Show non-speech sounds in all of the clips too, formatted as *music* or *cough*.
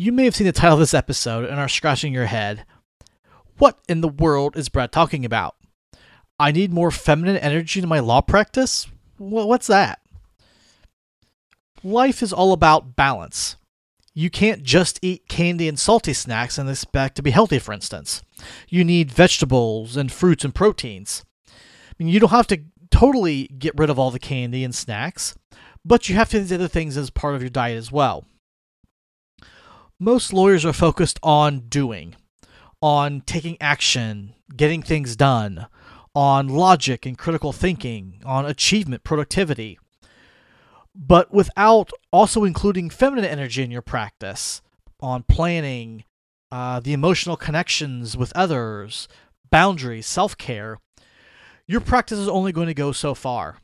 You may have seen the title of this episode and are scratching your head. What in the world is Brett talking about? I need more feminine energy in my law practice? What's that? Life is all about balance. You can't just eat candy and salty snacks and expect to be healthy, for instance. You need vegetables and fruits and proteins. I mean, you don't have to totally get rid of all the candy and snacks, but you have to do other things as part of your diet as well. Most lawyers are focused on doing, on taking action, getting things done, on logic and critical thinking, on achievement, productivity, but without also including feminine energy in your practice, on planning, uh, the emotional connections with others, boundaries, self care, your practice is only going to go so far.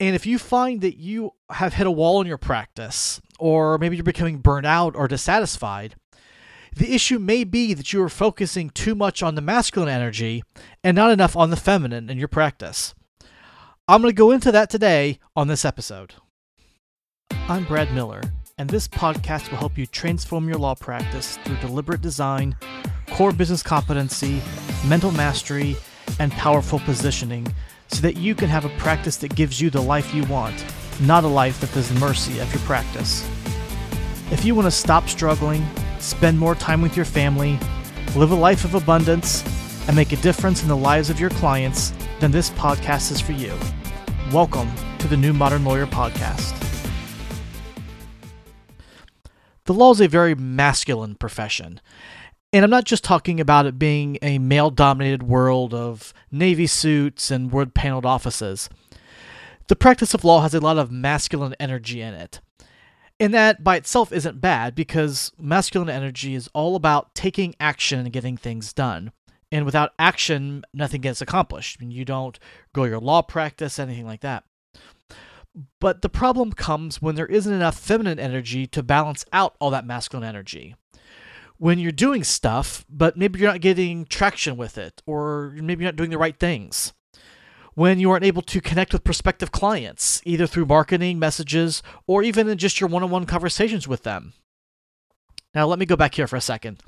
And if you find that you have hit a wall in your practice, or maybe you're becoming burnt out or dissatisfied, the issue may be that you are focusing too much on the masculine energy and not enough on the feminine in your practice. I'm going to go into that today on this episode. I'm Brett Trembly, and this podcast will help you transform your law practice through deliberate design, core business competency, mental mastery, and powerful positioning so that you can have a practice that gives you the life you want, not a life that the mercy of your practice. If you want to stop struggling, spend more time with your family, live a life of abundance, and make a difference in the lives of your clients, then this podcast is for you. Welcome to the New Model Lawyer Podcast. The law is a very masculine profession. And I'm not just talking about it being a male dominated world of navy suits and wood paneled offices. The practice of law has a lot of masculine energy in it. And that by itself isn't bad because masculine energy is all about taking action and getting things done. And without action, nothing gets accomplished. I mean, you don't grow your law practice, anything like that. But the problem comes when there isn't enough feminine energy to balance out all that masculine energy. When you're doing stuff, but maybe you're not getting traction with it, or maybe you're not doing the right things when you aren't able to connect with prospective clients, either through marketing, messages, or even in just your one on one conversations with them. Now, let me go back here for a second.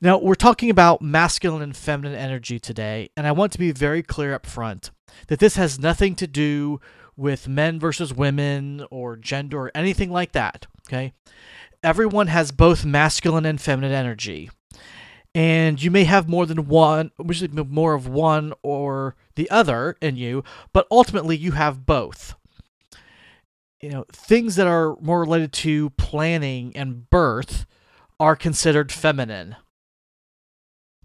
Now, we're talking about masculine and feminine energy today, and I want to be very clear up front that this has nothing to do with men versus women or gender or anything like that, okay? Everyone has both masculine and feminine energy and you may have more than one, more of one or the other in you, but ultimately you have both. You know, things that are more related to planning and birth are considered feminine.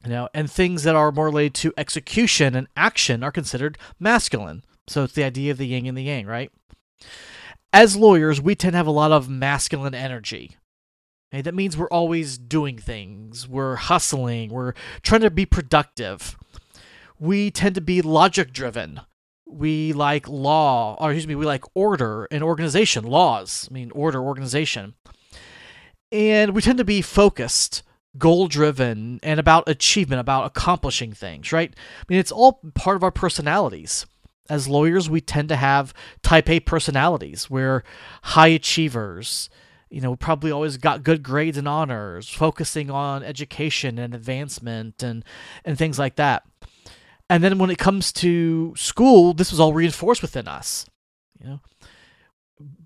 You know, and things that are more related to execution and action are considered masculine. So it's the idea of the yin and the yang, right? As lawyers, we tend to have a lot of masculine energy. That means we're always doing things, we're hustling, we're trying to be productive. We tend to be logic driven. We like law, or excuse me, we like order and organization, laws. I mean, order, organization. And we tend to be focused, goal driven, and about achievement, about accomplishing things, right? I mean, it's all part of our personalities. As lawyers, we tend to have type A personalities. We're high achievers you know, probably always got good grades and honors, focusing on education and advancement and and things like that. And then when it comes to school, this was all reinforced within us. You know,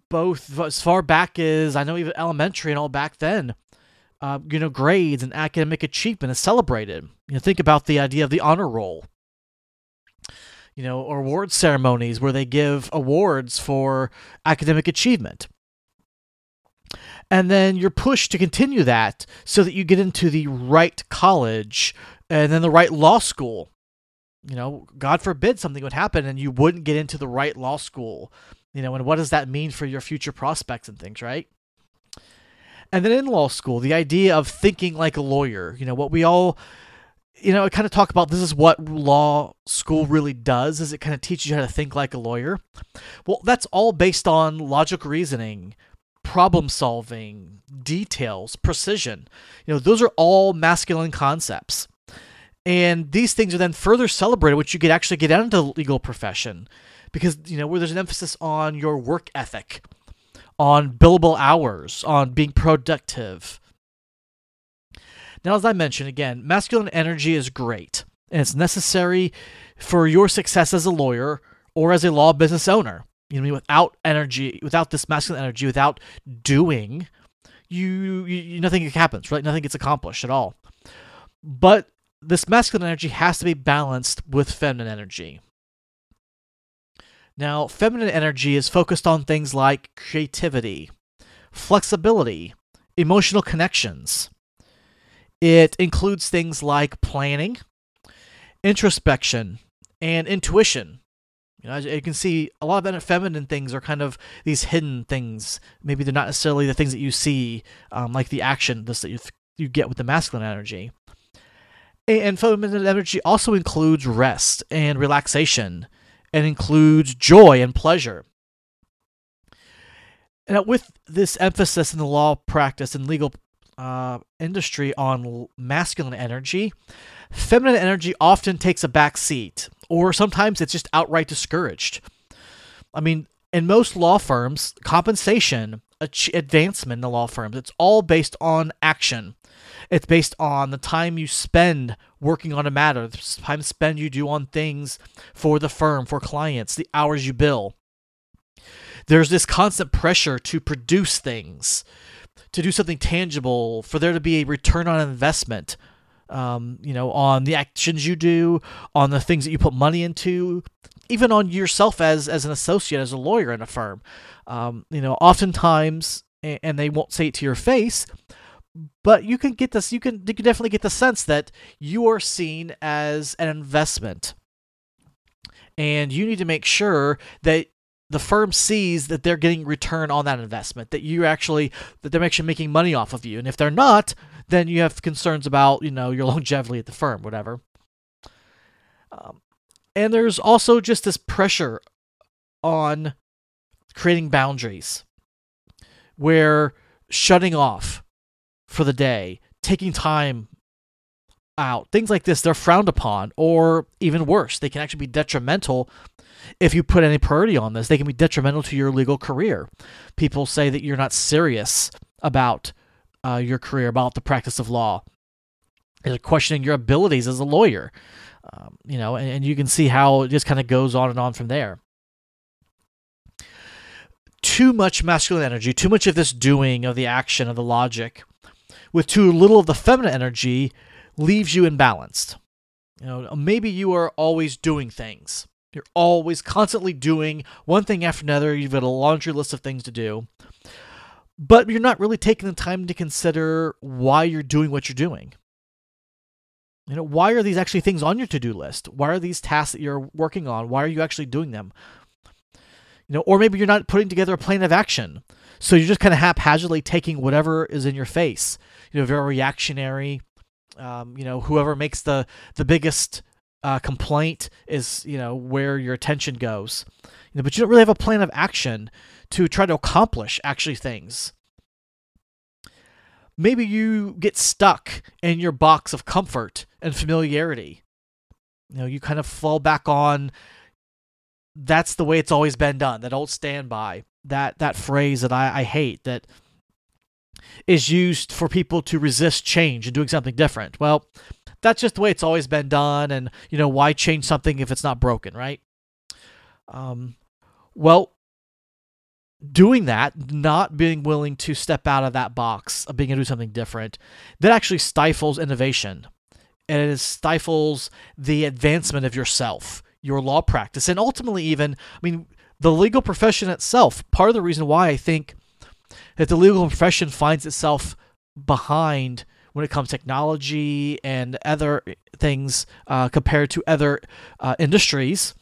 both as far back as I know, even elementary and all back then. Uh, you know, grades and academic achievement is celebrated. You know, think about the idea of the honor roll. You know, or award ceremonies where they give awards for academic achievement and then you're pushed to continue that so that you get into the right college and then the right law school. You know, God forbid something would happen and you wouldn't get into the right law school. You know, and what does that mean for your future prospects and things, right? And then in law school, the idea of thinking like a lawyer, you know, what we all you know, I kind of talk about this is what law school really does is it kind of teaches you how to think like a lawyer. Well, that's all based on logic reasoning, problem solving, details, precision. You know, those are all masculine concepts. And these things are then further celebrated which you could actually get out into the legal profession. Because, you know, where there's an emphasis on your work ethic, on billable hours, on being productive. Now, as I mentioned again, masculine energy is great and it's necessary for your success as a lawyer or as a law business owner. You know, without energy, without this masculine energy, without doing, you, you nothing happens, right? Nothing gets accomplished at all. But this masculine energy has to be balanced with feminine energy. Now, feminine energy is focused on things like creativity, flexibility, emotional connections. It includes things like planning, introspection, and intuition. You know, you can see, a lot of feminine things are kind of these hidden things. Maybe they're not necessarily the things that you see, um, like the action that you you get with the masculine energy. And feminine energy also includes rest and relaxation and includes joy and pleasure. And with this emphasis in the law practice and legal uh, industry on masculine energy, feminine energy often takes a back seat, or sometimes it's just outright discouraged. I mean, in most law firms, compensation, advancement in the law firms, it's all based on action. It's based on the time you spend working on a matter, the time spend you do on things for the firm, for clients, the hours you bill. There's this constant pressure to produce things, to do something tangible, for there to be a return on investment. Um, you know, on the actions you do, on the things that you put money into, even on yourself as as an associate, as a lawyer in a firm. Um, you know, oftentimes, and they won't say it to your face, but you can get this you can you can definitely get the sense that you are seen as an investment and you need to make sure that the firm sees that they're getting return on that investment that you actually that they're actually making money off of you and if they're not then you have concerns about you know your *laughs* longevity at the firm whatever um, and there's also just this pressure on creating boundaries where shutting off for the day, taking time out, things like this, they're frowned upon, or even worse, they can actually be detrimental if you put any priority on this. They can be detrimental to your legal career. People say that you're not serious about uh, your career, about the practice of law. They're questioning your abilities as a lawyer. Um, you know, and, and you can see how it just kind of goes on and on from there too much masculine energy, too much of this doing, of the action, of the logic, with too little of the feminine energy leaves you imbalanced. You know, maybe you are always doing things. You're always constantly doing one thing after another. You've got a laundry list of things to do. But you're not really taking the time to consider why you're doing what you're doing. You know, why are these actually things on your to-do list? Why are these tasks that you're working on? Why are you actually doing them? You know, or maybe you're not putting together a plan of action. So you're just kind of haphazardly taking whatever is in your face. You know, very reactionary. Um, you know, whoever makes the the biggest uh, complaint is you know where your attention goes. You know, but you don't really have a plan of action to try to accomplish actually things. Maybe you get stuck in your box of comfort and familiarity. You know, you kind of fall back on that's the way it's always been done. That old standby that that phrase that I, I hate that is used for people to resist change and doing something different. Well, that's just the way it's always been done, and you know why change something if it's not broken, right? Um, well, doing that, not being willing to step out of that box of being able to do something different, that actually stifles innovation, and it stifles the advancement of yourself, your law practice, and ultimately even, I mean, the legal profession itself, part of the reason why I think that the legal profession finds itself behind when it comes to technology and other things uh, compared to other uh, industries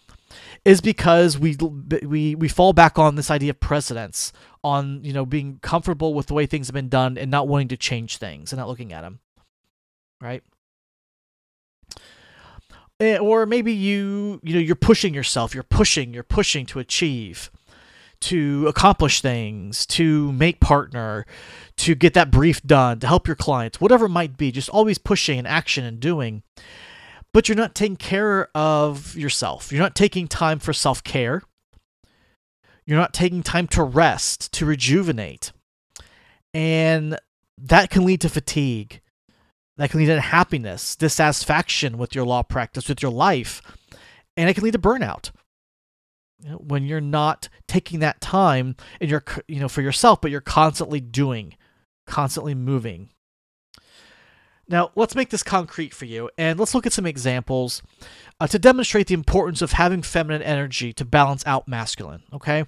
is because we we we fall back on this idea of precedence on you know being comfortable with the way things have been done and not wanting to change things and not looking at them right? Eh, or maybe you you know you're pushing yourself you're pushing you're pushing to achieve to accomplish things to make partner to get that brief done to help your clients whatever it might be just always pushing and action and doing but you're not taking care of yourself you're not taking time for self-care You're not taking time to rest, to rejuvenate. And that can lead to fatigue. That can lead to unhappiness, dissatisfaction with your law practice, with your life. And it can lead to burnout. When you're not taking that time and you're you know for yourself but you're constantly doing constantly moving now let's make this concrete for you and let's look at some examples uh, to demonstrate the importance of having feminine energy to balance out masculine okay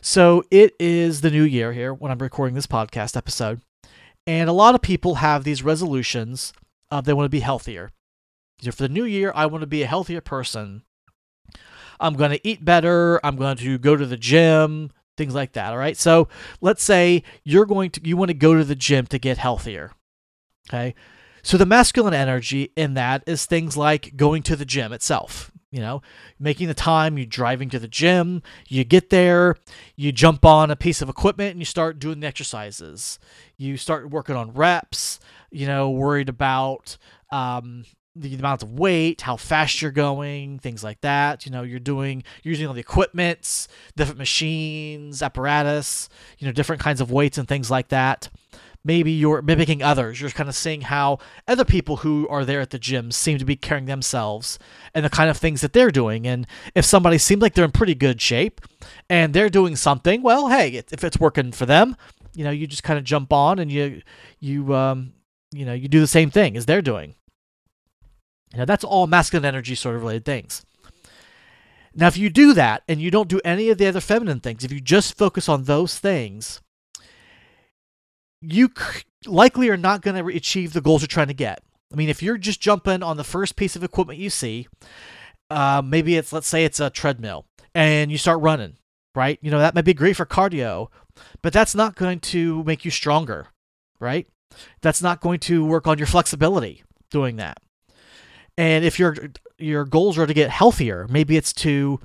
so it is the new year here when i'm recording this podcast episode and a lot of people have these resolutions uh, they want to be healthier So for the new year i want to be a healthier person I'm going to eat better. I'm going to go to the gym, things like that. All right. So let's say you're going to, you want to go to the gym to get healthier. Okay. So the masculine energy in that is things like going to the gym itself. You know, making the time, you driving to the gym, you get there, you jump on a piece of equipment and you start doing the exercises. You start working on reps, you know, worried about um, the amount of weight, how fast you're going, things like that. You know, you're doing you're using all the equipments, different machines, apparatus, you know, different kinds of weights and things like that. Maybe you're mimicking others. You're kind of seeing how other people who are there at the gym seem to be carrying themselves and the kind of things that they're doing. And if somebody seems like they're in pretty good shape and they're doing something, well, hey, if it's working for them, you know, you just kind of jump on and you you um you know you do the same thing as they're doing now, that's all masculine energy sort of related things. Now, if you do that and you don't do any of the other feminine things, if you just focus on those things, you likely are not going to achieve the goals you're trying to get. I mean, if you're just jumping on the first piece of equipment you see, uh, maybe it's, let's say it's a treadmill, and you start running, right? You know, that might be great for cardio, but that's not going to make you stronger, right? That's not going to work on your flexibility doing that. And if your your goals are to get healthier, maybe it's to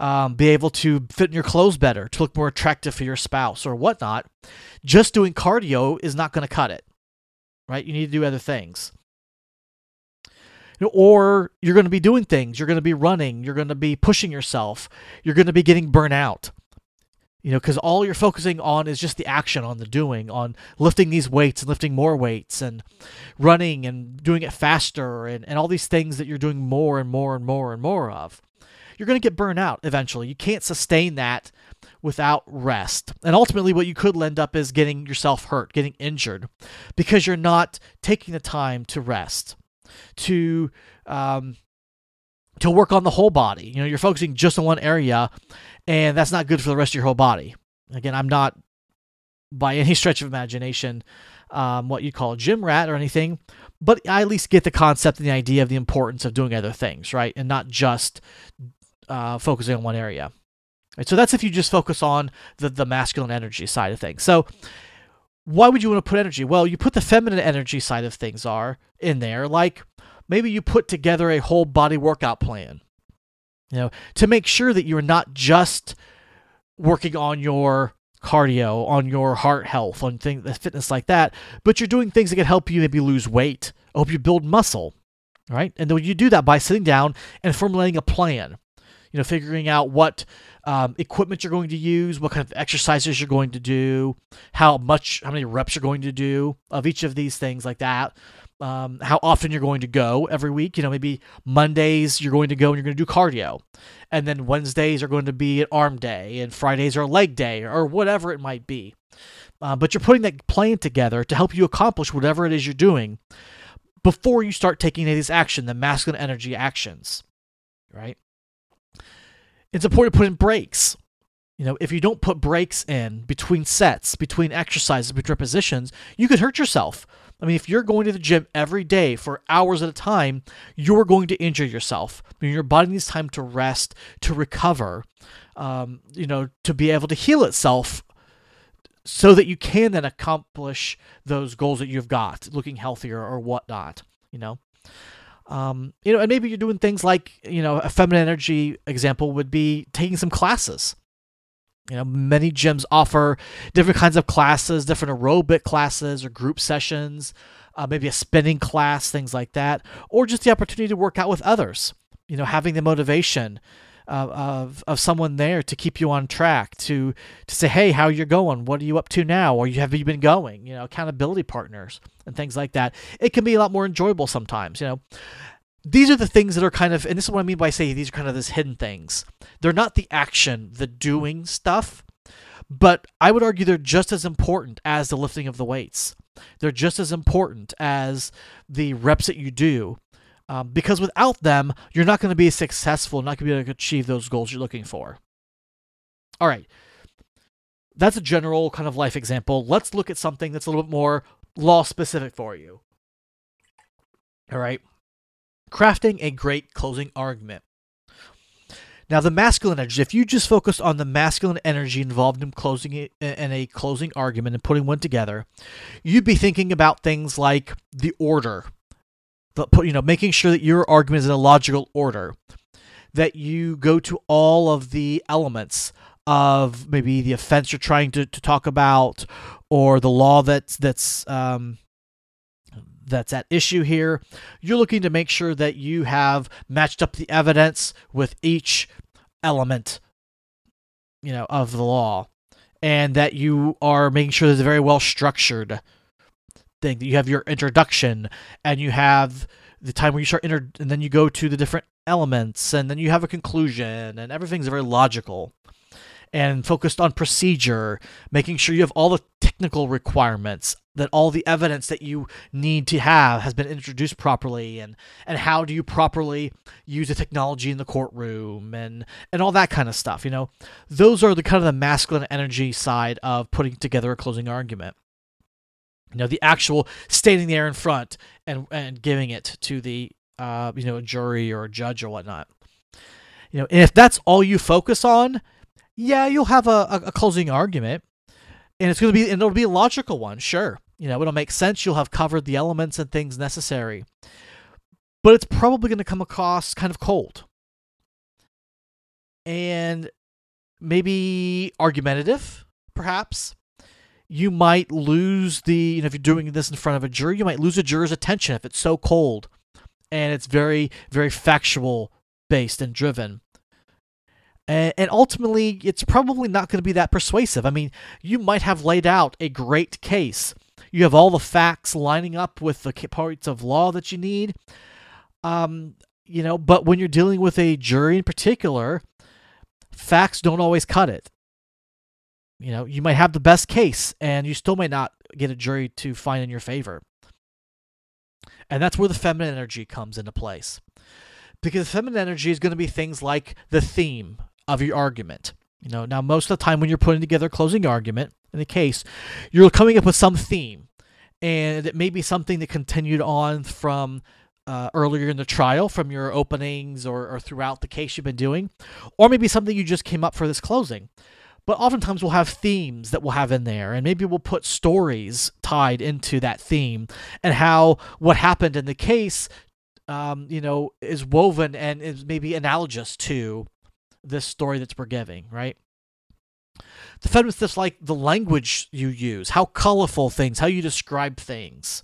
um, be able to fit in your clothes better, to look more attractive for your spouse or whatnot. Just doing cardio is not going to cut it, right? You need to do other things. Or you're going to be doing things. You're going to be running. You're going to be pushing yourself. You're going to be getting burnt out you know because all you're focusing on is just the action on the doing on lifting these weights and lifting more weights and running and doing it faster and, and all these things that you're doing more and more and more and more of you're going to get burned out eventually you can't sustain that without rest and ultimately what you could end up is getting yourself hurt getting injured because you're not taking the time to rest to um, to work on the whole body. You know, you're focusing just on one area, and that's not good for the rest of your whole body. Again, I'm not by any stretch of imagination um, what you call a gym rat or anything, but I at least get the concept and the idea of the importance of doing other things, right? And not just uh, focusing on one area. Right, so that's if you just focus on the, the masculine energy side of things. So why would you want to put energy? Well, you put the feminine energy side of things are in there, like maybe you put together a whole body workout plan. You know, to make sure that you're not just working on your cardio, on your heart health, on things, fitness like that, but you're doing things that can help you maybe lose weight, help you build muscle, right? And then you do that by sitting down and formulating a plan. You know, figuring out what um, equipment you're going to use, what kind of exercises you're going to do, how much, how many reps you're going to do of each of these things like that um, how often you're going to go every week. You know, maybe Mondays you're going to go and you're going to do cardio, and then Wednesdays are going to be an arm day, and Fridays are leg day, or whatever it might be. Uh, but you're putting that plan together to help you accomplish whatever it is you're doing before you start taking any of these action, the masculine energy actions, right? It's important to put in breaks. You know, if you don't put breaks in between sets, between exercises, between positions, you could hurt yourself. I mean, if you're going to the gym every day for hours at a time, you're going to injure yourself. I mean, your body needs time to rest, to recover, um, you know, to be able to heal itself so that you can then accomplish those goals that you've got, looking healthier or whatnot, you know. Um, you know, and maybe you're doing things like, you know, a feminine energy example would be taking some classes. You know, many gyms offer different kinds of classes, different aerobic classes or group sessions, uh, maybe a spinning class, things like that, or just the opportunity to work out with others. You know, having the motivation of of someone there to keep you on track to to say hey how you're going? What are you up to now? Or you have you been going? You know accountability partners and things like that. It can be a lot more enjoyable sometimes you know. These are the things that are kind of and this is what i mean by saying these are kind of these hidden things. They're not the action the doing stuff but i would argue they're just as important as the lifting of the weights. They're just as important as the reps that you do um, because without them, you're not going to be successful, not going to be able to achieve those goals you're looking for. All right. That's a general kind of life example. Let's look at something that's a little bit more law specific for you. All right. Crafting a great closing argument. Now, the masculine energy, if you just focus on the masculine energy involved in closing it in a closing argument and putting one together, you'd be thinking about things like the order, you know, making sure that your argument is in a logical order, that you go to all of the elements of maybe the offense you're trying to, to talk about or the law that's that's um, that's at issue here. You're looking to make sure that you have matched up the evidence with each element, you know, of the law, and that you are making sure that it's very well structured thing. That you have your introduction and you have the time where you start inter- and then you go to the different elements and then you have a conclusion and everything's very logical and focused on procedure making sure you have all the technical requirements that all the evidence that you need to have has been introduced properly and and how do you properly use the technology in the courtroom and and all that kind of stuff you know? Those are the kind of the masculine energy side of putting together a closing argument you know the actual standing there in front and and giving it to the uh, you know a jury or a judge or whatnot. You know and if that's all you focus on yeah you'll have a, a, a closing argument. And it's going to be and it'll be a logical one sure. You know it'll make sense. You'll have covered the elements and things necessary. But it's probably going to come across kind of cold. And maybe argumentative perhaps you might lose the you know if you're doing this in front of a jury you might lose a juror's attention if it's so cold and it's very very factual based and driven. And, and ultimately it's probably not going to be that persuasive. I mean you might have laid out a great case. You have all the facts lining up with the parts of law that you need. Um you know but when you're dealing with a jury in particular facts don't always cut it you know, you might have the best case and you still might not get a jury to find in your favor. And that's where the feminine energy comes into place. Because feminine energy is going to be things like the theme of your argument. You know, now most of the time when you're putting together a closing argument in a case, you're coming up with some theme. And it may be something that continued on from uh, earlier in the trial, from your openings or, or throughout the case you've been doing, or maybe something you just came up for this closing but oftentimes we'll have themes that we'll have in there and maybe we'll put stories tied into that theme and how what happened in the case um, you know is woven and is maybe analogous to this story that we're giving right? The feminists dislike the language you use how colorful things how you describe things.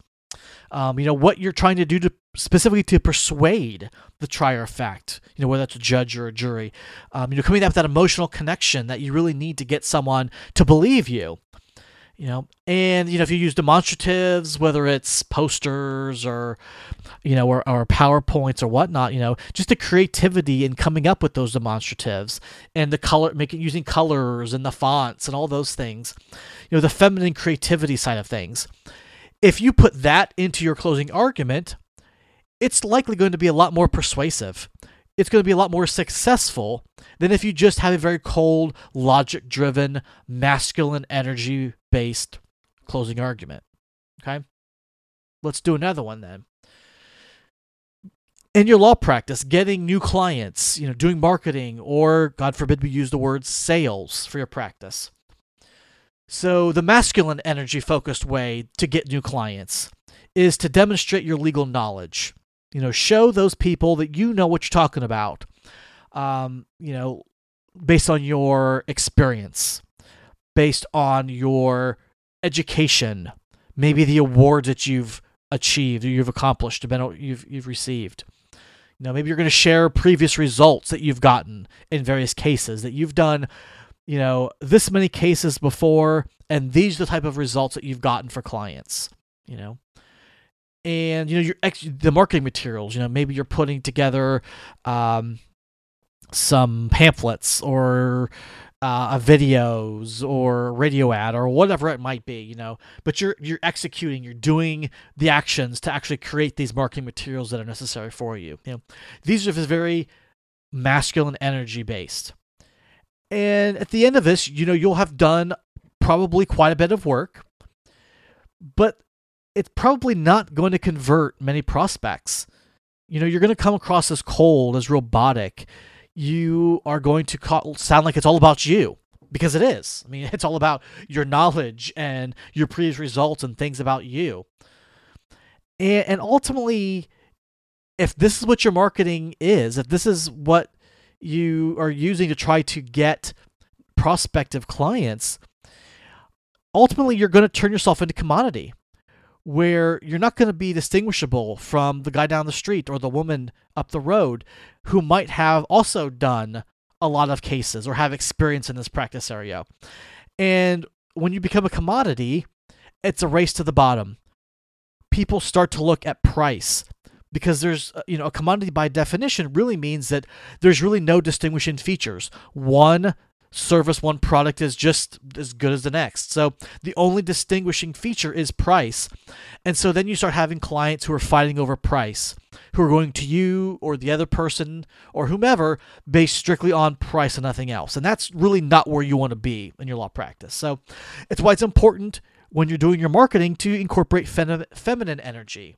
Um, you know what you're trying to do to specifically to persuade the trier of fact you know whether that's a judge or a jury um, you know coming up with that emotional connection that you really need to get someone to believe you you know? And you know if you use demonstratives whether it's posters or you know or, or powerpoints or whatnot you know just the creativity in coming up with those demonstratives and the color making using colors and the fonts and all those things you know the feminine creativity side of things. If you put that into your closing argument, it's likely going to be a lot more persuasive. It's going to be a lot more successful than if you just have a very cold, logic driven, masculine energy based closing argument. Okay? Let's do another one then. In your law practice, getting new clients, you know, doing marketing, or God forbid we use the word sales for your practice. So, the masculine energy focused way to get new clients is to demonstrate your legal knowledge. You know, show those people that you know what you're talking about, um, you know, based on your experience, based on your education, maybe the awards that you've achieved or you've accomplished, you've, you've received. You know, maybe you're going to share previous results that you've gotten in various cases that you've done, you know, this many cases before, and these are the type of results that you've gotten for clients. You know, and you know your ex- the marketing materials. You know, maybe you're putting together um, some pamphlets or uh, videos or radio ad or whatever it might be, you know. But you're you're executing, you're doing the actions to actually create these marketing materials that are necessary for you. You know, these are very masculine energy based. And at the end of this, you know, you'll have done probably quite a bit of work, but it's probably not going to convert many prospects. You know, you're going to come across as cold, as robotic you are going to call, sound like it's all about you because it is. I mean, *laughs* it's all about your knowledge and your previous results and things about you. And, and ultimately, if this is what your marketing is, if this is what you are using to try to get prospective clients, ultimately you're going to turn yourself into commodity where you're not going to be distinguishable from the guy down the street or the woman up the road who might have also done a lot of cases or have experience in this practice area. And when you become a commodity, it's a race to the bottom. People start to look at price because there's uh, you know a commodity by definition really means that there's really no distinguishing features. One service, one product is just as good as the next. So the only distinguishing feature is price. And so then you start having clients who are fighting over price, who are going to you or the other person or whomever based strictly on price and nothing else. And that's really not where you want to be in your law practice. So it's why it's important when you're doing your marketing to incorporate fem- feminine energy.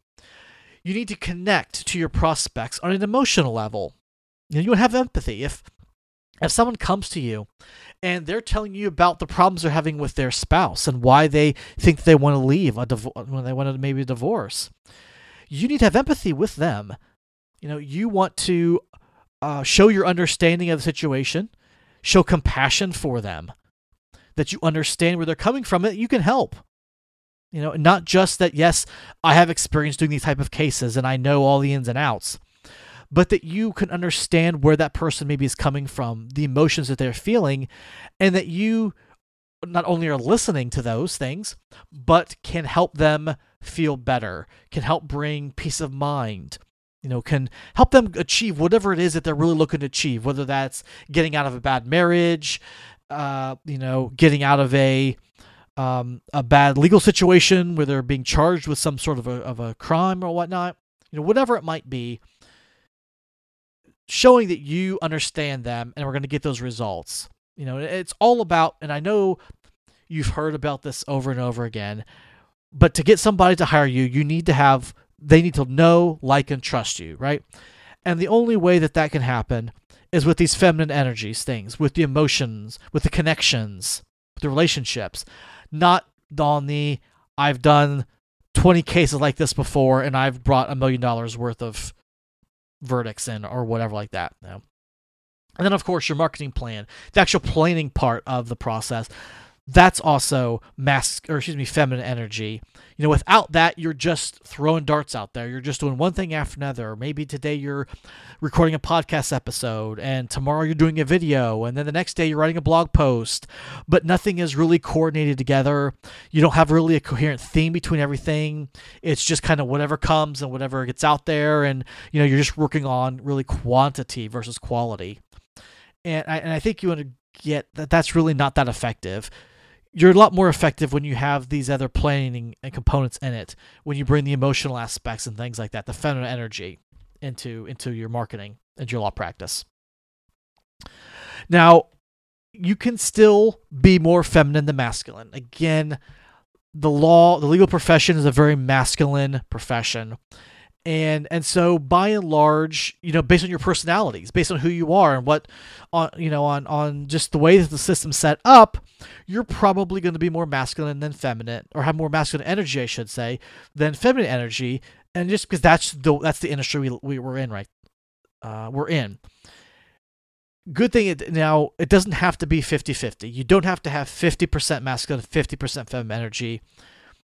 You need to connect to your prospects on an emotional level. You, know, you have empathy. If if someone comes to you and they're telling you about the problems they're having with their spouse and why they think they want to leave a when they want to maybe divorce, you need to have empathy with them. You know, you want to uh, show your understanding of the situation, show compassion for them, that you understand where they're coming from, and you can help. You know, not just that. Yes, I have experience doing these type of cases, and I know all the ins and outs but that you can understand where that person maybe is coming from, the emotions that they're feeling, and that you not only are listening to those things, but can help them feel better, can help bring peace of mind, you know, can help them achieve whatever it is that they're really looking to achieve, whether that's getting out of a bad marriage, uh, you know, getting out of a um, a bad legal situation where they're being charged with some sort of a, of a crime or whatnot, you know, whatever it might be, showing that you understand them and we're going to get those results. You know, it's all about, and I know you've heard about this over and over again, but to get somebody to hire you, you need to have, they need to know, like, and trust you, right? And the only way that that can happen is with these feminine energies things, with the emotions, with the connections, with the relationships, not on the, I've done 20 cases like this before and I've brought a million dollars worth of verdicts in or whatever like that. You know? And then, of course, your marketing plan, the actual planning part of the process. That's also mask, or excuse me, feminine energy. You know, without that, you're just throwing darts out there. You're just doing one thing after another. Maybe today you're recording a podcast episode, and tomorrow you're doing a video, and then the next day you're writing a blog post, but nothing is really coordinated together. You don't have really a coherent theme between everything. It's just kind of whatever comes and whatever gets out there, and you know, you're just working on really quantity versus quality and I, and I think you want to get that that's really not that effective. You're a lot more effective when you have these other planning and components in it. When you bring the emotional aspects and things like that, the feminine energy into into your marketing and your law practice. Now, you can still be more feminine than masculine. Again, the law, the legal profession is a very masculine profession and and so by and large you know based on your personalities based on who you are and what on you know on on just the way that the system's set up you're probably going to be more masculine than feminine or have more masculine energy i should say than feminine energy. And just because that's the that's the industry we, we we're in right? Uh, we're in. Good thing it, now it doesn't have to be 50-50 you don't have to have 50% masculine 50% feminine energy.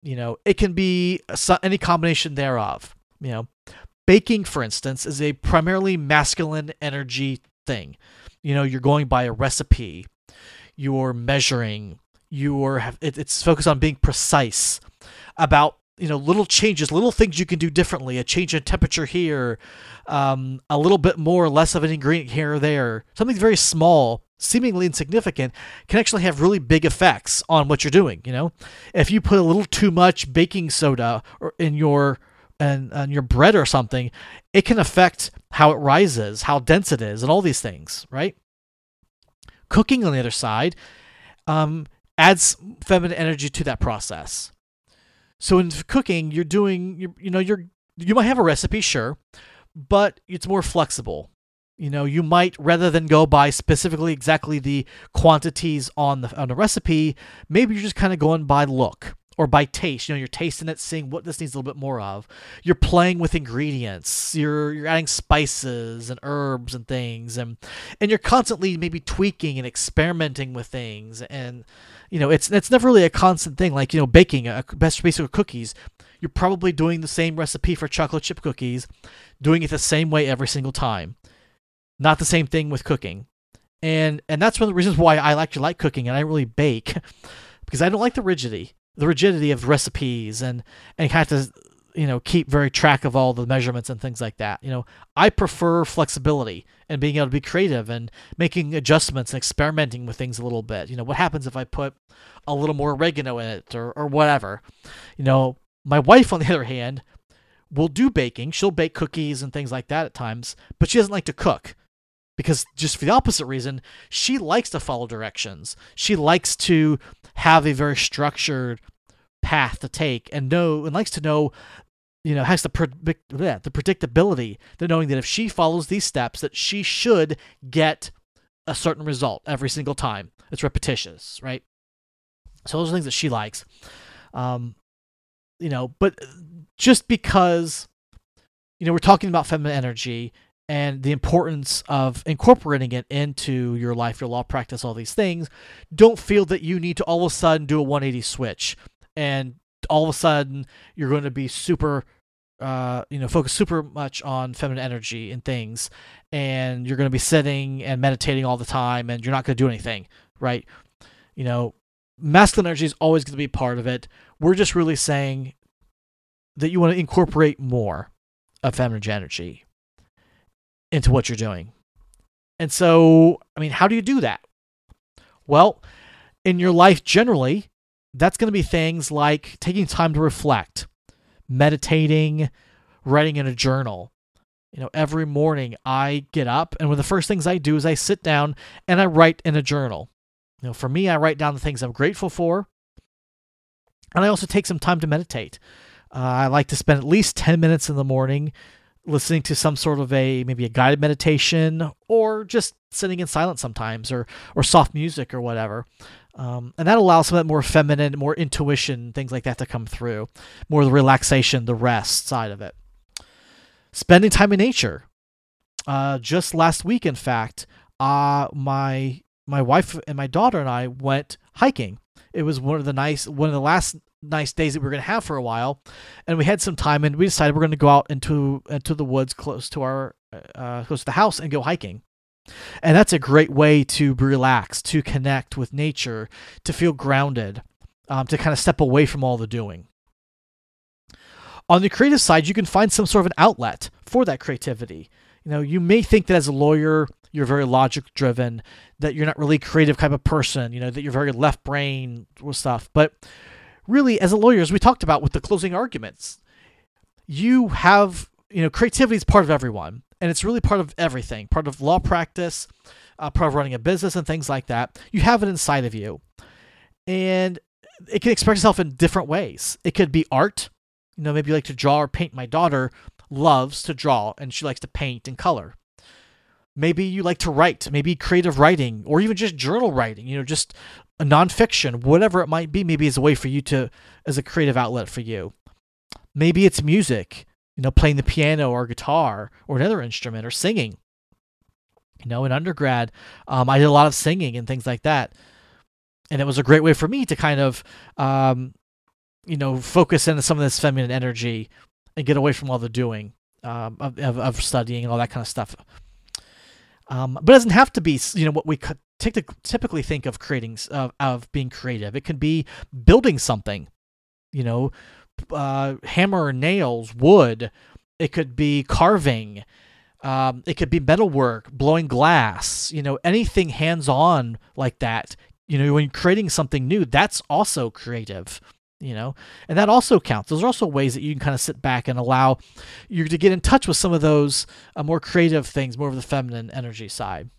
You know it can be any combination thereof you know baking, for instance, is a primarily masculine energy thing. You know, you're going by a recipe, you're measuring, you're it, it's focused on being precise about you know little changes little things you can do differently a change in temperature here um, a little bit more or less of an ingredient here or there something very small seemingly insignificant can actually have really big effects on what you're doing you know if you put a little too much baking soda in your and, and your bread or something it can affect how it rises how dense it is and all these things right? Cooking on the other side um, adds feminine energy to that process. So in cooking, you're doing you you know you're you might have a recipe, sure, but it's more flexible. You know, you might rather than go by specifically exactly the quantities on the on the recipe, maybe you're just kind of going by look or by taste. You know, you're tasting it, seeing what this needs a little bit more of. You're playing with ingredients. You're you're adding spices and herbs and things, and and you're constantly maybe tweaking and experimenting with things. And you know, it's it's never really a constant thing. Like you know, baking a best basic cookies. You're probably doing the same recipe for chocolate chip cookies, doing it the same way every single time. Not the same thing with cooking. And and that's one of the reasons why I actually like cooking and I really bake *laughs* because I don't like the rigidity the rigidity of recipes and and kind of you know keep very track of all the measurements and things like that you know. I prefer flexibility and being able to be creative and making adjustments and experimenting with things a little bit. You know what happens if i put a little more oregano in it or, or whatever? You know my wife on the *laughs* other hand will do baking. She'll bake cookies and things like that at times but she doesn't like to cook because just for the opposite reason, she likes to follow directions. She likes to have a very structured path to take and know and likes to know you know has the predict the predictability that knowing that if she follows these steps that she should get a certain result every single time. It's repetitious right? So those are things that she likes. Um you know but just because you know we're talking about feminine energy and the importance of incorporating it into your life, your law practice, all these things, don't feel that you need to all of a sudden do a 180 switch and all of a sudden you're going to be super uh, you know, focus super much on feminine energy and things, and you're going to be sitting and meditating all the time, and you're not going to do anything, right? You know, masculine energy is always going to be part of it. We're just really saying that you want to incorporate more of feminine energy, into what you're doing. And so, I mean, how do you do that? Well, in your life generally, that's going to be things like taking time to reflect, meditating, writing in a journal. You know, every morning I get up, and one of the first things I do is I sit down and I write in a journal. You know, for me, I write down the things I'm grateful for, and I also take some time to meditate. Uh, I like to spend at least 10 minutes in the morning listening to some sort of a maybe a guided meditation or just sitting in silence sometimes or or soft music or whatever. Um, and that allows some of that more feminine more intuition things like that to come through more the relaxation the rest side of it. Spending time in nature. Uh, just last week in fact uh, my my wife and my daughter and i went hiking. It was one of the nice one of the last nice days that we were going to have for a while, and we had some time, and we decided we're going to go out into into the woods close to our uh, close to the house and go hiking. And that's a great way to relax, to connect with nature, to feel grounded, um, to kind of step away from all the doing. On the creative side, you can find some sort of an outlet for that creativity. You know, you may think that as a lawyer, you're very logic driven, that you're not really creative type of person, you know, that you're very left brain with stuff. But really, as a lawyer, as we talked about with the closing arguments, you have, you know, creativity is part of everyone, and it's really part of everything, part of law practice, uh, part of running a business, and things like that. You have it inside of you, and it can express itself in different ways. It could be art, you know, maybe you like to draw or paint. My daughter loves to draw, and she likes to paint and color. Maybe you like to write, maybe creative writing, or even just journal writing, you know, just a nonfiction, whatever it might be, maybe is a way for you to, as a creative outlet for you. Maybe it's music, you know, playing the piano or guitar or another instrument or singing. You know, in undergrad, um, I did a lot of singing and things like that. And it was a great way for me to kind of, um, you know, focus into some of this feminine energy and get away from all the doing. um, of, of, of studying and all that kind of stuff. Um, but it doesn't have to be, you know, what we typically think of creating, of, of being creative. It could be building something, you know, uh, hammer nails, wood. It could be carving. Um, it could be metalwork, blowing glass, you know, anything hands on like that. You know, when you're creating something new, that's also creative you know and that also counts those are also ways that you can kind of sit back and allow you to get in touch with some of those uh, more creative things more of the feminine energy side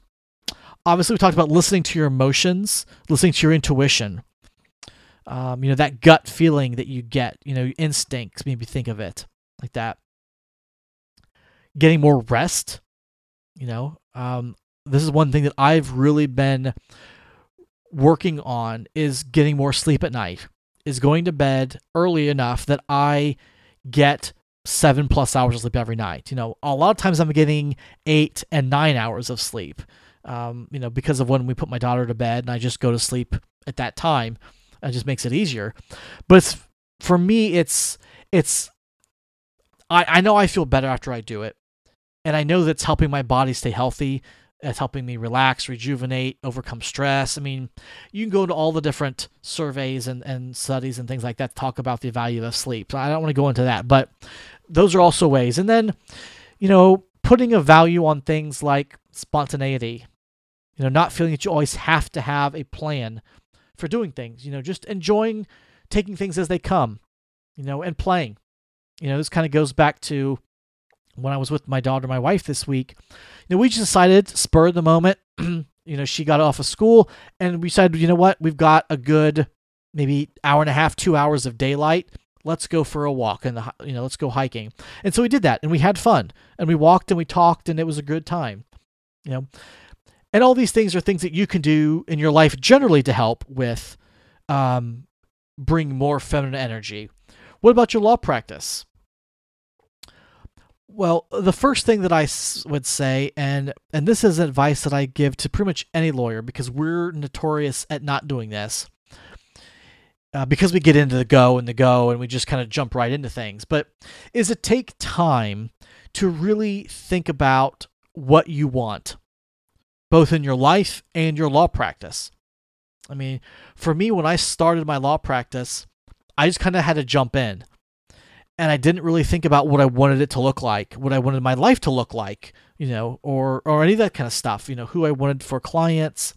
obviously we talked about listening to your emotions listening to your intuition um, you know that gut feeling that you get you know instincts maybe think of it like that getting more rest you know um, this is one thing that i've really been working on is getting more sleep at night is going to bed early enough that I get seven plus hours of sleep every night. You know, a lot of times I'm getting eight and nine hours of sleep. Um, you know, because of when we put my daughter to bed and I just go to sleep at that time. It just makes it easier. But it's for me, it's it's I, I know I feel better after I do it. And I know that's helping my body stay healthy. It's helping me relax, rejuvenate, overcome stress. I mean, you can go to all the different surveys and, and studies and things like that talk about the value of sleep. So I don't want to go into that, but those are also ways. And then, you know, putting a value on things like spontaneity, you know, not feeling that you always have to have a plan for doing things, you know, just enjoying taking things as they come, you know, and playing. You know, this kind of goes back to when I was with my daughter, my wife this week, you know, we just decided, spur the moment, *clears throat* you know, she got off of school and we decided, you know what, we've got a good maybe hour and a half, two hours of daylight. Let's go for a walk and you know, let's go hiking. And so we did that and we had fun and we walked and we talked and it was a good time, you know. And all these things are things that you can do in your life generally to help with um, bring more feminine energy. What about your law practice? Well, the first thing that I would say, and and this is advice that I give to pretty much any lawyer because we're notorious at not doing this, uh, because we get into the go and the go and we just kind of jump right into things. But is it take time to really think about what you want, both in your life and your law practice. I mean, for me, when I started my law practice, I just kind of had to jump in and I didn't really think about what I wanted it to look like, what I wanted my life to look like, you know, or or any of that kind of stuff. You know, who I wanted for clients,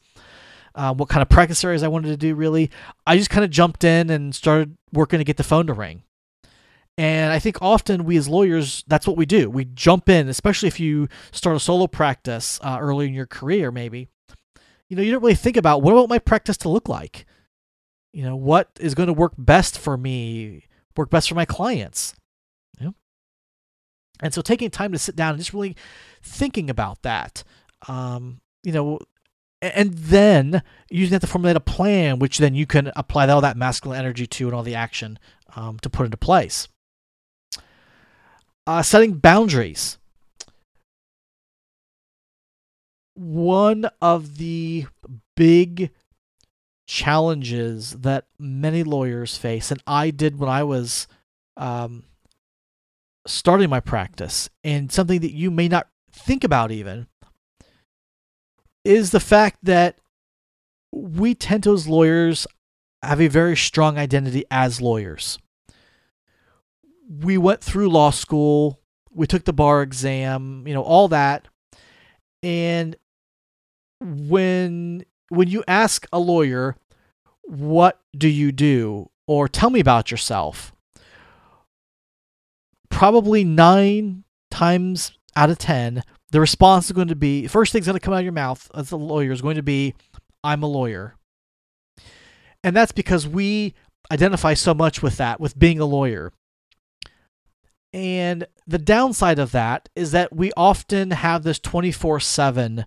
uh, what kind of practice areas I wanted to do. Really, I just kind of jumped in and started working to get the phone to ring. And I think often we as lawyers, that's what we do. We jump in, especially if you start a solo practice uh, early in your career, maybe. You know, you don't really think about what about my practice to look like. You know, what is going to work best for me work best for my clients. You know? And so taking time to sit down and just really thinking about that, um, you know, and then using that to formulate a plan, which then you can apply all that masculine energy to and all the action um, to put into place. Uh, setting boundaries. One of the big challenges that many lawyers face, and I did when I was um, starting my practice, and something that you may not think about even, is the fact that we tend to, as lawyers, have a very strong identity as lawyers. We went through law school, we took the bar exam, you know, all that. And when when you ask a lawyer, what do you do? Or tell me about yourself. Probably nine times out of 10, the response is going to be first thing's going to come out of your mouth as a lawyer is going to be, I'm a lawyer. And that's because we identify so much with that, with being a lawyer. And the downside of that is that we often have this 24 7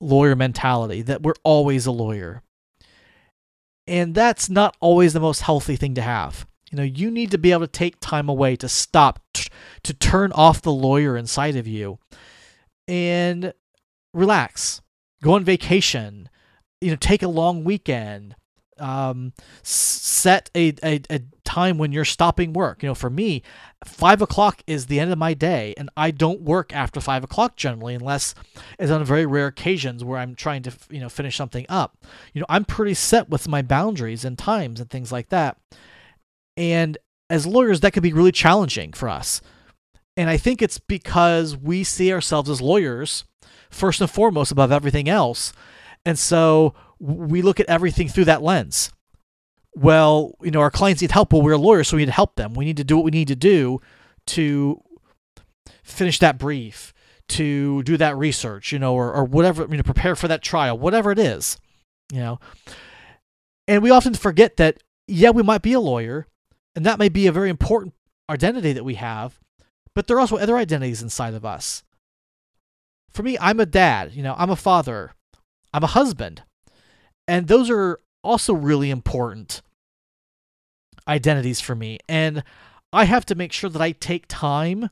lawyer mentality that we're always a lawyer. And that's not always the most healthy thing to have. You know, you need to be able to take time away to stop, to turn off the lawyer inside of you and relax. Go on vacation, you know, take a long weekend, um, set a, a, a time when you're stopping work. You know, for me, five o'clock is the end of my day, and I don't work after five o'clock generally, unless it's on very rare occasions where I'm trying to you know finish something up. You know, I'm pretty set with my boundaries and times and things like that. And as lawyers, that could be really challenging for us. And I think it's because we see ourselves as lawyers first and foremost above everything else. And so we look at everything through that lens. Well, you know, our clients need help. Well, we're lawyers, so we need to help them. We need to do what we need to do to finish that brief, to do that research, you know, or, or whatever, you know, prepare for that trial, whatever it is, you know. And we often forget that, yeah, we might be a lawyer, and that may be a very important identity that we have, but there are also other identities inside of us. For me, I'm a dad, you know, I'm a father, I'm a husband. And those are also really important identities for me. And I have to make sure that I take time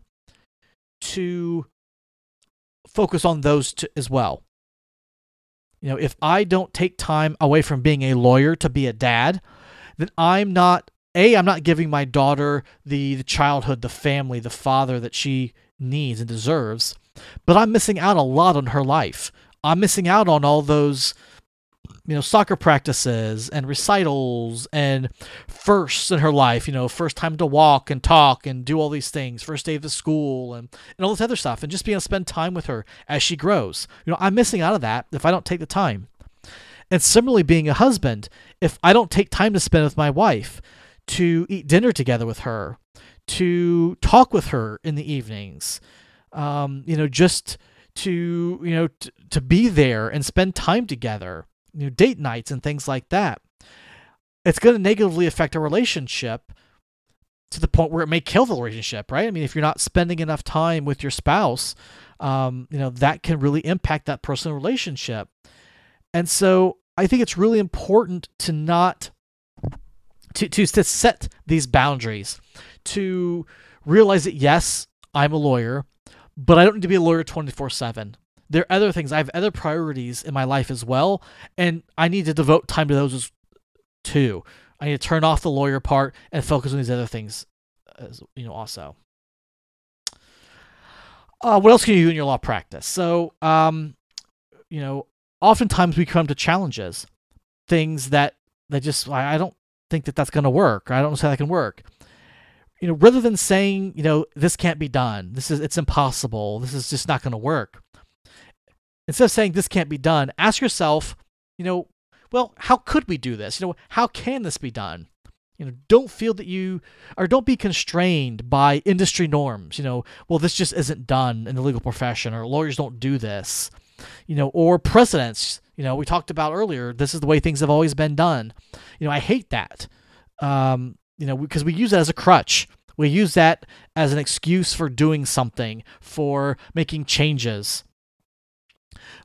to focus on those t- as well. You know, if I don't take time away from being a lawyer to be a dad, then I'm not a I'm not giving my daughter the, the childhood, the family, the father that she needs and deserves, but I'm missing out a lot on her life. I'm missing out on all those you know soccer practices and recitals and firsts in her life you know first time to walk and talk and do all these things first day of the school and, and all this other stuff and just being able to spend time with her as she grows. You know i'm missing out of that if i don't take the time. And similarly being a husband if i don't take time to spend with my wife to eat dinner together with her to talk with her in the evenings um, you know just to you know t- to be there and spend time together you know, date nights and things like that. It's going to negatively affect a relationship to the point where it may kill the relationship, right? I mean, if you're not spending enough time with your spouse, um, you know, that can really impact that personal relationship. And so I think it's really important to not to, to, to set these boundaries, to realize that yes, I'm a lawyer, but I don't need to be a lawyer 24 7 there are other things. I have other priorities in my life as well, and I need to devote time to those too. I need to turn off the lawyer part and focus on these other things, as you know. Also, uh, what else can you do in your law practice? So, um, you know, oftentimes we come to challenges, things that that just I don't think that that's going to work. I don't know how that can work. You know, rather than saying, you know, this can't be done, this is it's impossible, this is just not going to work instead of saying this can't be done, ask yourself, you know, well, how could we do this? You know, how can this be done? You know, don't feel that you or don't be constrained by industry norms. You know, well, this just isn't done in the legal profession, or lawyers don't do this. You know, or precedents. You know, we talked about earlier. This is the way things have always been done. You know, I hate that. Um, you know, because we use that as a crutch. We use that as an excuse for doing something, for making changes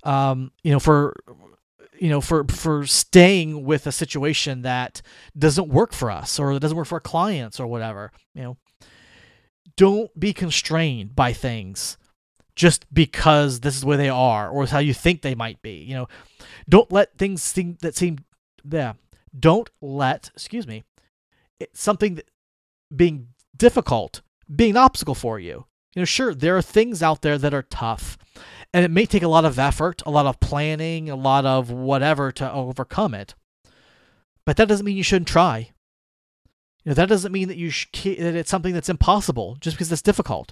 um, you know, for you know, for for staying with a situation that doesn't work for us or that doesn't work for our clients or whatever. You know, don't be constrained by things just because this is where they are or how you think they might be. You know, don't let things seem that seem yeah. Don't let excuse me something that being difficult being an obstacle for you. You know, sure, there are things out there that are tough and it may take a lot of effort, a lot of planning, a lot of whatever to overcome it. But that doesn't mean you shouldn't try. You know, that doesn't mean that you sh- that it's something that's impossible just because it's difficult.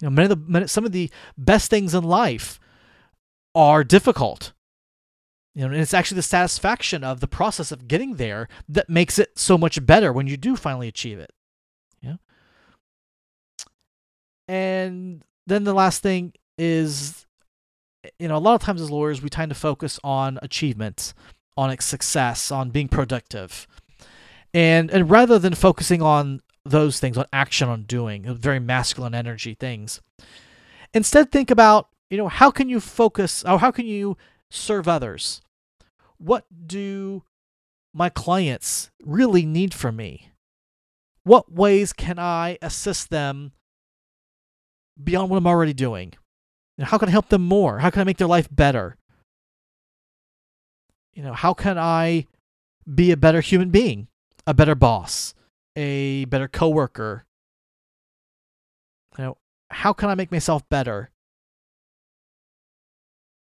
You know, many of the some of the best things in life are difficult. You know, and it's actually the satisfaction of the process of getting there that makes it so much better when you do finally achieve it. Yeah. And then the last thing is you know a lot of times as lawyers we tend to focus on achievements on success on being productive. And and rather than focusing on those things on action on doing uh, very masculine energy things instead think about you know how can you focus or how can you serve others? What do my clients really need from me? What ways can i assist them beyond what i'm already doing how can I help them more? How can I make their life better? You know, how can I be a better human being, a better boss, a better coworker. You know, how can I make myself better?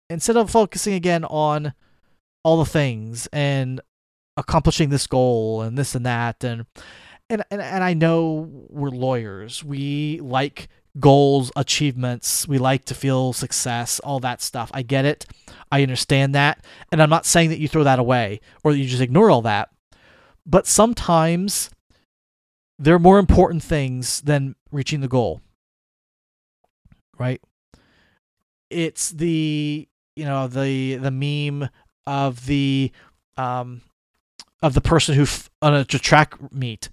Instead of focusing again on all the things and accomplishing this goal and this and that and and and, and I know we're lawyers. We like goals, achievements. We like to feel success, all that stuff. I get it. I understand that. And I'm not saying that you throw that away or that you just ignore all that. But sometimes there are more important things than reaching the goal. Right? It's the you know the the meme of the um of the person who f- on a track meet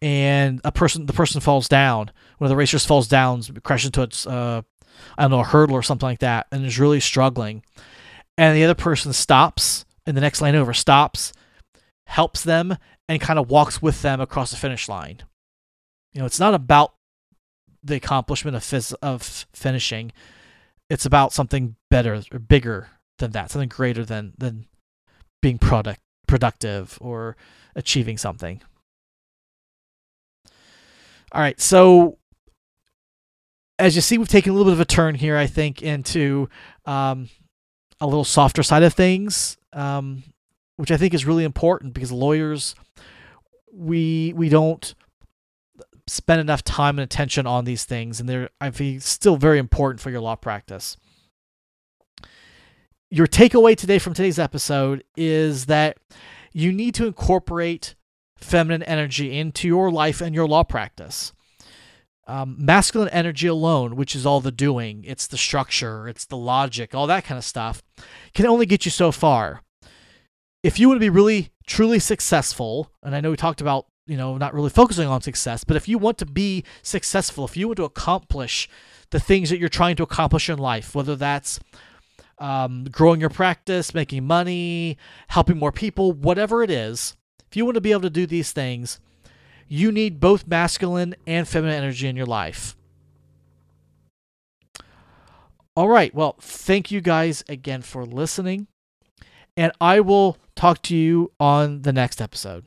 and a person the person falls down one of the racers falls down crashes into its uh, i don't know a hurdle or something like that and is really struggling and the other person stops in the next lane over stops helps them and kind of walks with them across the finish line. You know it's not about the accomplishment of phys- of finishing. It's about something better or bigger than that something greater than than being product productive or achieving something. All right, so as you see, we've taken a little bit of a turn here, I think, into um, a little softer side of things, um, which I think is really important because lawyers, we we don't spend enough time and attention on these things, and they're I think still very important for your law practice. Your takeaway today from today's episode is that you need to incorporate feminine energy into your life and your law practice. Um, masculine energy alone, which is all the doing, it's the structure, it's the logic, all that kind of stuff, can only get you so far. If you want to be really, truly successful, and I know we talked about, you know, not really focusing on success, but if you want to be successful, if you want to accomplish the things that you're trying to accomplish in life, whether that's um, growing your practice, making money, helping more people, whatever it is, if you want to be able to do these things, you need both masculine and feminine energy in your life. All right. Well, thank you guys again for listening. And I will talk to you on the next episode.